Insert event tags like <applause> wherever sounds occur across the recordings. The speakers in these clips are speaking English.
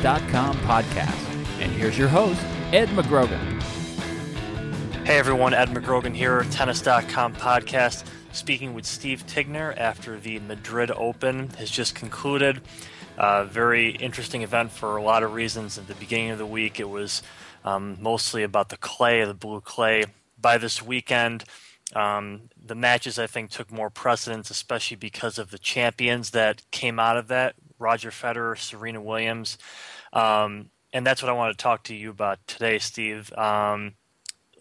Tennis.com podcast. And here's your host, Ed McGrogan. Hey everyone, Ed McGrogan here, Tennis.com podcast, speaking with Steve Tignor after the Madrid Open has just concluded. Uh, very interesting event for a lot of reasons. At the beginning of the week, it was um, mostly about the clay, the blue clay. By this weekend, um, the matches I think took more precedence, especially because of the champions that came out of that Roger Federer, Serena Williams. Um, and that's what I want to talk to you about today, Steve. Um,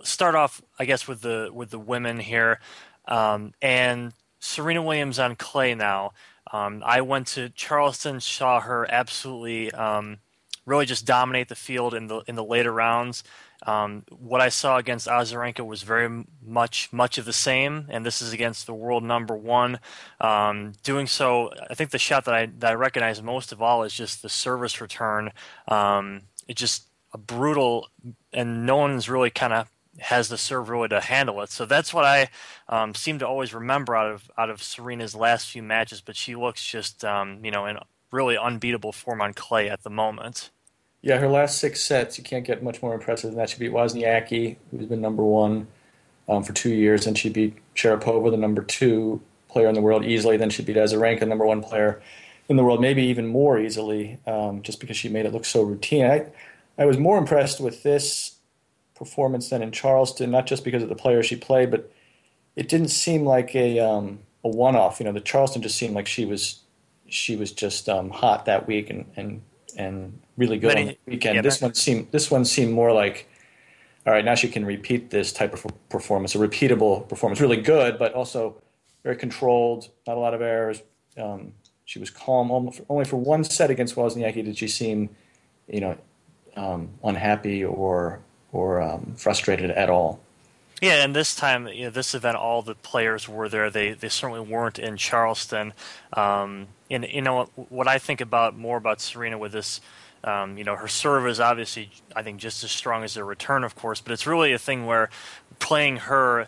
start off, I guess, with the with the women here, um, and Serena Williams on clay now. Um, I went to Charleston, saw her absolutely, um, really just dominate the field in the in the later rounds. Um, what I saw against Azarenka was very much much of the same, and this is against the world number one. Um, doing so, I think the shot that I that I recognize most of all is just the service return. Um, it's just a brutal, and no one's really kind of has the serve really to handle it. So that's what I um, seem to always remember out of out of Serena's last few matches. But she looks just um, you know in really unbeatable form on clay at the moment. Yeah, her last six sets, you can't get much more impressive than that. She beat Wozniacki, who's been number one um, for two years, and she beat Sharapova, the number two player in the world, easily. Then she beat Azarenka, number one player in the world, maybe even more easily, um, just because she made it look so routine. I, I was more impressed with this performance than in Charleston, not just because of the player she played, but it didn't seem like a um, a one off. You know, the Charleston just seemed like she was she was just um, hot that week and and and really good Many, on the weekend. Yeah, this one seemed this one seemed more like all right, now she can repeat this type of performance, a repeatable performance, really good, but also very controlled, not a lot of errors. Um, she was calm. Only for one set against Wozniacki did she seem, you know, um, unhappy or or um, frustrated at all. Yeah, and this time, you know, this event, all the players were there. They they certainly weren't in Charleston. Um, and you know what I think about more about Serena with this. Um, you know, her serve is obviously, I think, just as strong as her return, of course. But it's really a thing where playing her,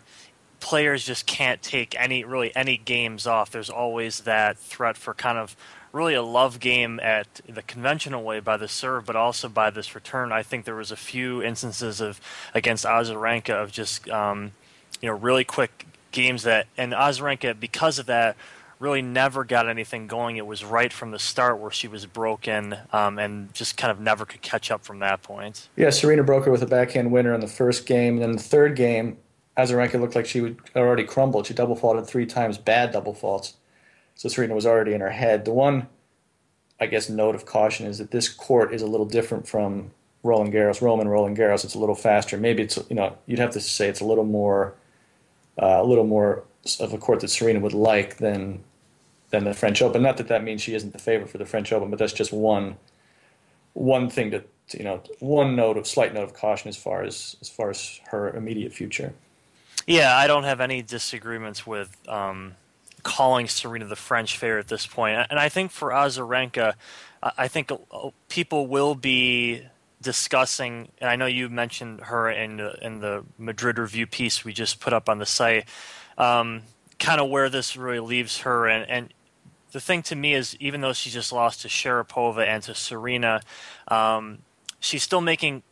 players just can't take any really any games off. There's always that threat for kind of really a love game at the conventional way by the serve, but also by this return. I think there was a few instances of against Azarenka of just um, you know really quick games that, and Azarenka because of that really never got anything going. It was right from the start where she was broken um, and just kind of never could catch up from that point. Yeah, Serena broke her with a backhand winner in the first game. And then the third game, Azarenka looked like she would already crumbled. She double faulted three times, bad double faults. So Serena was already in her head. The one, I guess, note of caution is that this court is a little different from Roland Garros. Roman Roland Garros, it's a little faster. Maybe it's you know you'd have to say it's a little more, uh, a little more of a court that Serena would like than than the French Open. Not that that means she isn't the favorite for the French Open, but that's just one one thing to, you know one note of slight note of caution as far as as far as her immediate future. Yeah, I don't have any disagreements with um, calling Serena the French favorite at this point. And I think for Azarenka, I think people will be discussing, and I know you mentioned her in in the Madrid review piece we just put up on the site, um, kind of where this really leaves her. And, and the thing to me is, even though she just lost to Sharapova and to Serena, um, she's still making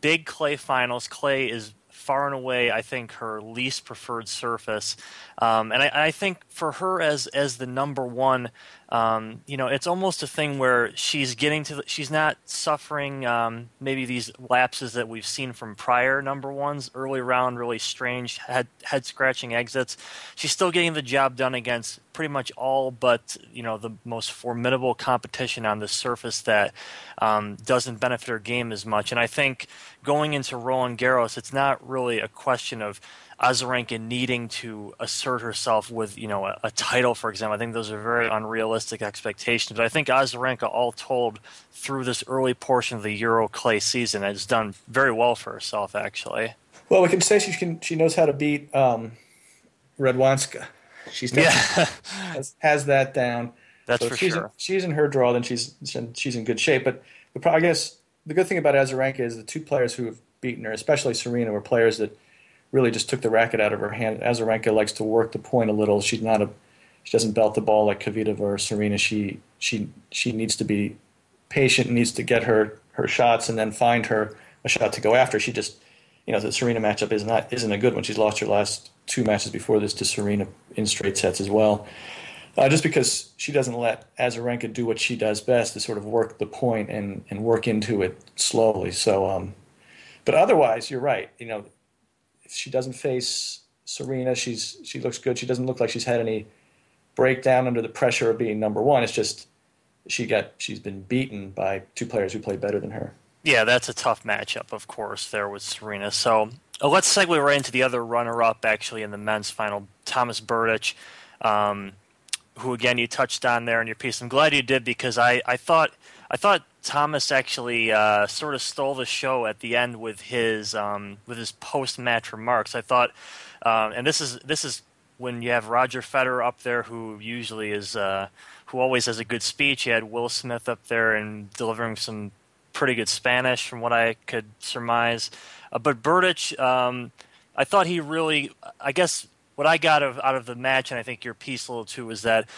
big clay finals. Clay is far and away, I think, her least preferred surface. Um, and I, I, think for her as as the number one, um, you know, it's almost a thing where she's getting to, the, she's not suffering um, maybe these lapses that we've seen from prior number ones, early round, really strange head head scratching exits. She's still getting the job done against pretty much all but you know the most formidable competition on the surface that um, doesn't benefit her game as much. And I think going into Roland Garros, it's not really a question of Azarenka needing to assert herself with you know a, a, title, for example. I think those are very unrealistic expectations. But I think Azarenka, all told, through this early portion of the Euro clay season, has done very well for herself. Actually, well, we can say she can she knows how to beat um, Radwanska. She's yeah. <laughs> has, has, that down. That's so for she's sure. In, she's in her draw, then she's she's in good shape. But the, I guess the good thing about Azarenka is the two players who have beaten her, especially Serena, were players that really just took the racket out of her hand. Azarenka likes to work the point a little. She's not a she doesn't belt the ball like Kvitova or Serena. She she she needs to be patient needs to get her her shots and then find her a shot to go after. She just, you know, the Serena matchup is not isn't a good one. She's lost her last two matches before this to Serena in straight sets as well. Uh, just because she doesn't let Azarenka do what she does best to sort of work the point and, and work into it slowly. So, um, but otherwise, you're right. You know, she doesn't face Serena, she's she looks good. She doesn't look like she's had any breakdown under the pressure of being number one. It's just she got she's been beaten by two players who play better than her. Yeah, that's a tough matchup, of course, there with Serena. So uh, let's segue right into the other runner-up, actually, in the men's final, Thomas Berdych, um, who again you touched on there in your piece. I'm glad you did because I, I thought I thought Thomas actually uh, sort of stole the show at the end with his um, with his post-match remarks. I thought, um, and this is this is when you have Roger Federer up there, who usually is uh, who always has a good speech. You had Will Smith up there and delivering some pretty good Spanish, from what I could surmise. Uh, but Berdych, um, I thought he really, I guess, what I got of, out of the match, and I think your piece a little too, was that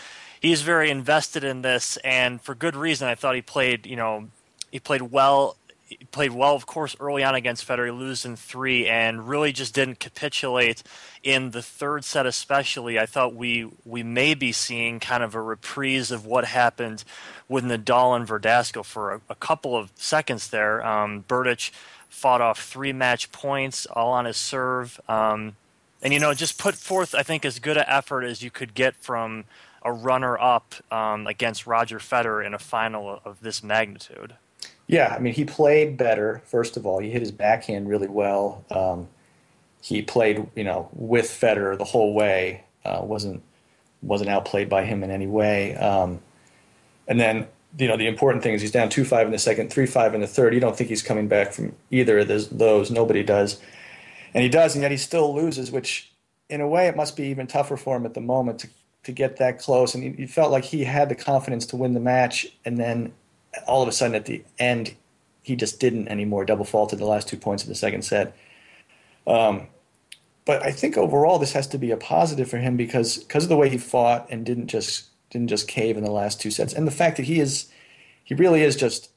he's very invested in this, and for good reason. I thought he played, you know, he played well he played well, of course, early on against Federer. He in three, and really just didn't capitulate in the third set, especially. I thought we we may be seeing kind of a reprise of what happened with Nadal and Verdasco for a, a couple of seconds there. Um, Berdych fought off three match points, all on his serve, um, and you know just put forth, I think, as good an effort as you could get from a runner-up um, against Roger Federer in a final of this magnitude. Yeah, I mean, he played better. First of all, he hit his backhand really well. Um, he played, you know, with Federer the whole way. Uh, wasn't wasn't outplayed by him in any way. Um, and then, you know, the important thing is he's down two five in the second, three five in the third. You don't think he's coming back from either of those. those. Nobody does, and he does, and yet he still loses. Which, in a way, it must be even tougher for him at the moment to to get that close. And he, he felt like he had the confidence to win the match, and then all of a sudden at the end, he just didn't anymore. Double faulted the last two points of the second set. Um, but I think overall this has to be a positive for him because because of the way he fought and didn't just didn't just cave in the last two sets, and the fact that he is he really is just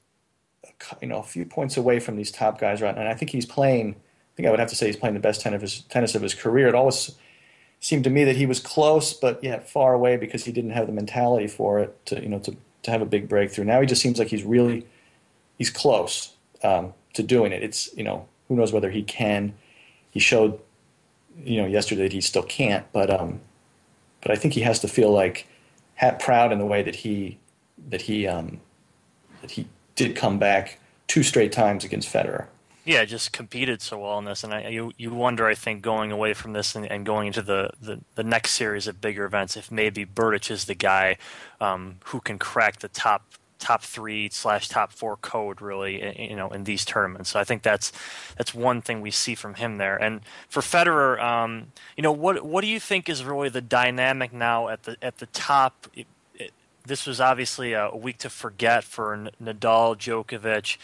you know a few points away from these top guys right now. And I think he's playing. I think I would have to say he's playing the best tennis of his, tennis of his career. It always seemed to me that he was close, but yet far away because he didn't have the mentality for it to you know to to have a big breakthrough. Now he just seems like he's really he's close um, to doing it. It's you know who knows whether he can. He showed you know yesterday that he still can't, but um, but I think he has to feel like hat proud in the way that he that he um, that he did come back two straight times against Federer. Yeah, just competed so well in this, and I, you you wonder, I think, going away from this and, and going into the, the, the, next series of bigger events, if maybe Berdych is the guy um, who can crack the top top three slash top four code really, you know, in these tournaments. So I think that's that's one thing we see from him there. And for Federer, um, you know, what what do you think is really the dynamic now at the at the top? This was obviously a week to forget for Nadal, Djokovic.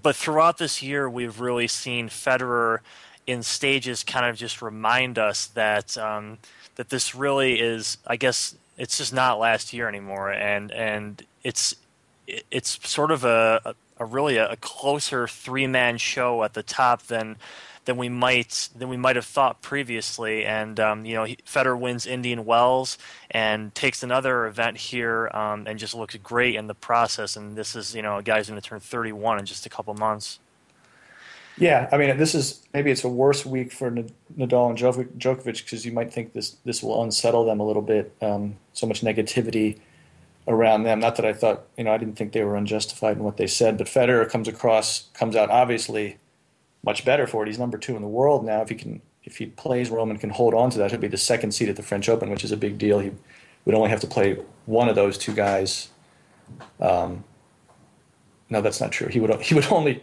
But throughout this year, we've really seen Federer in stages kind of just remind us that um, that this really is, I guess, it's just not last year anymore, and and it's it's sort of a, a really a closer three man show at the top than than we might than we might have thought previously. And um, you know, Federer wins Indian Wells and takes another event here um, and just looks great in the process. And this is you know a guy's going to turn 31 in just a couple months. Yeah, I mean, this is maybe it's a worse week for Nadal and Djokovic because you might think this this will unsettle them a little bit. Um, so much negativity around them. Not that I thought, you know, I didn't think they were unjustified in what they said, but Federer comes across, comes out obviously much better for it. He's number two in the world now. If he can, if he plays Roman can hold on to that, he'll be the second seed at the French Open, which is a big deal. He would only have to play one of those two guys. Um, no, that's not true. He would he would only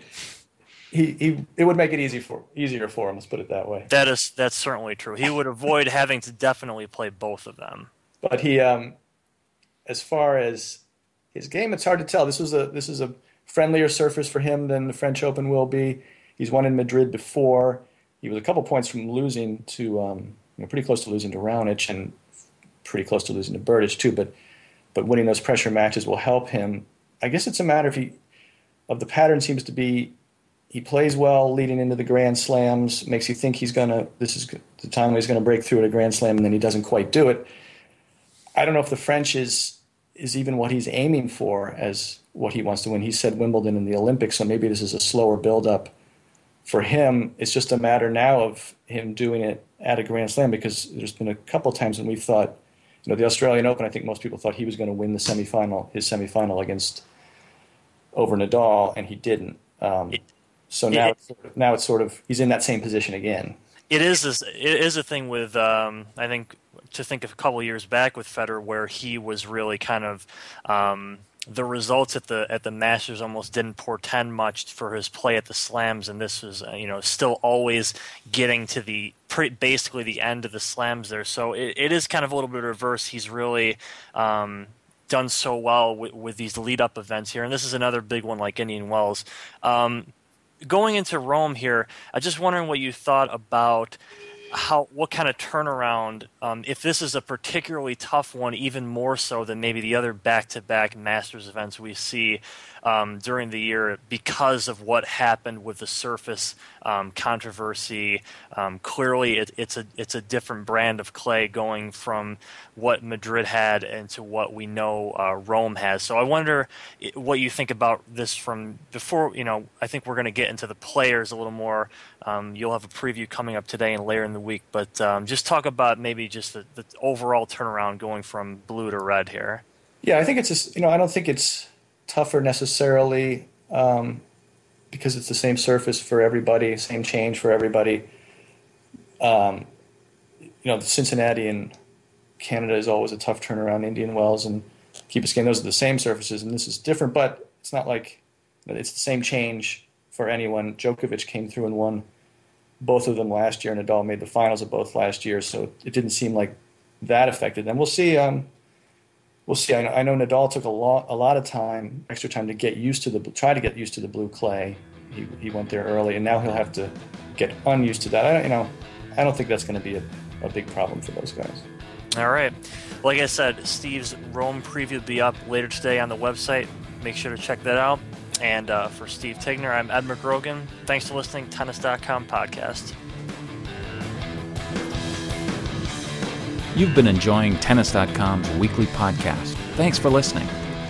he, he it would make it easy for easier for him. Let's put it that way. That is that's certainly true. He would avoid having to definitely play both of them. But he, um, as far as his game, it's hard to tell. This was a this is a friendlier surface for him than the French Open will be. He's won in Madrid before. He was a couple points from losing to, um, you know, pretty close to losing to Raonic and pretty close to losing to Berdych too. But, but winning those pressure matches will help him. I guess it's a matter if he of the pattern seems to be he plays well leading into the Grand Slams, makes you think he's gonna this is the time he's gonna break through at a Grand Slam, and then he doesn't quite do it. I don't know if the French is is even what he's aiming for as what he wants to win. He said Wimbledon and the Olympics, so maybe this is a slower build up for him. It's just a matter now of him doing it at a Grand Slam because there's been a couple times when we thought, you know, the Australian Open. I think most people thought he was going to win the semifinal, his semifinal against over Nadal, and he didn't. Um, so now, it, it's, now it's sort of he's in that same position again. It is this, it is a thing with um, I think to think of a couple years back with Federer where he was really kind of um, the results at the at the Masters almost didn't portend much for his play at the Slams, and this was uh, you know still always getting to the pre- basically the end of the Slams there. So it, it is kind of a little bit reverse. He's really um, done so well with, with, these lead up events here, and this is another big one like Indian Wells. Um, going into Rome here, I just wondering what you thought about how what kind of turnaround um, if this is a particularly tough one even more so than maybe the other back-to-back masters events we see um, during the year because of what happened with the surface um, controversy. Um, clearly, it, it's a it's a different brand of clay going from what Madrid had into what we know uh, Rome has. So I wonder what you think about this from before. You know, I think we're going to get into the players a little more. Um, you'll have a preview coming up today and later in the week, but um, just talk about maybe just the, the overall turnaround going from blue to red here. Yeah, I think it's just you know I don't think it's tougher necessarily um, because it's the same surface for everybody, same change for everybody. Um, you know, the Cincinnati and Canada is always a tough turnaround. Indian Wells and Key Biscayne, those are the same surfaces, and this is different, but it's not like it's the same change for anyone. Djokovic came through and won both of them last year, and Nadal made the finals of both last year, so it didn't seem like that affected them. We'll see. Um, we'll see. I know, I know Nadal took a lot, a lot of time, extra time to get used to the, try to get used to the blue clay. He, he went there early, and now he'll have to get unused to that. I don't, you know, I don't think that's going to be a, a big problem for those guys. All right. Like I said, Steve's Rome preview will be up later today on the website. Make sure to check that out. And uh, for Steve Tignor, I'm Ed McGrogan. Thanks for listening. Tennis.com podcast. You've been enjoying Tennis.com's weekly podcast. Thanks for listening.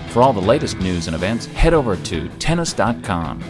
For all the latest news and events, head over to Tennis.com.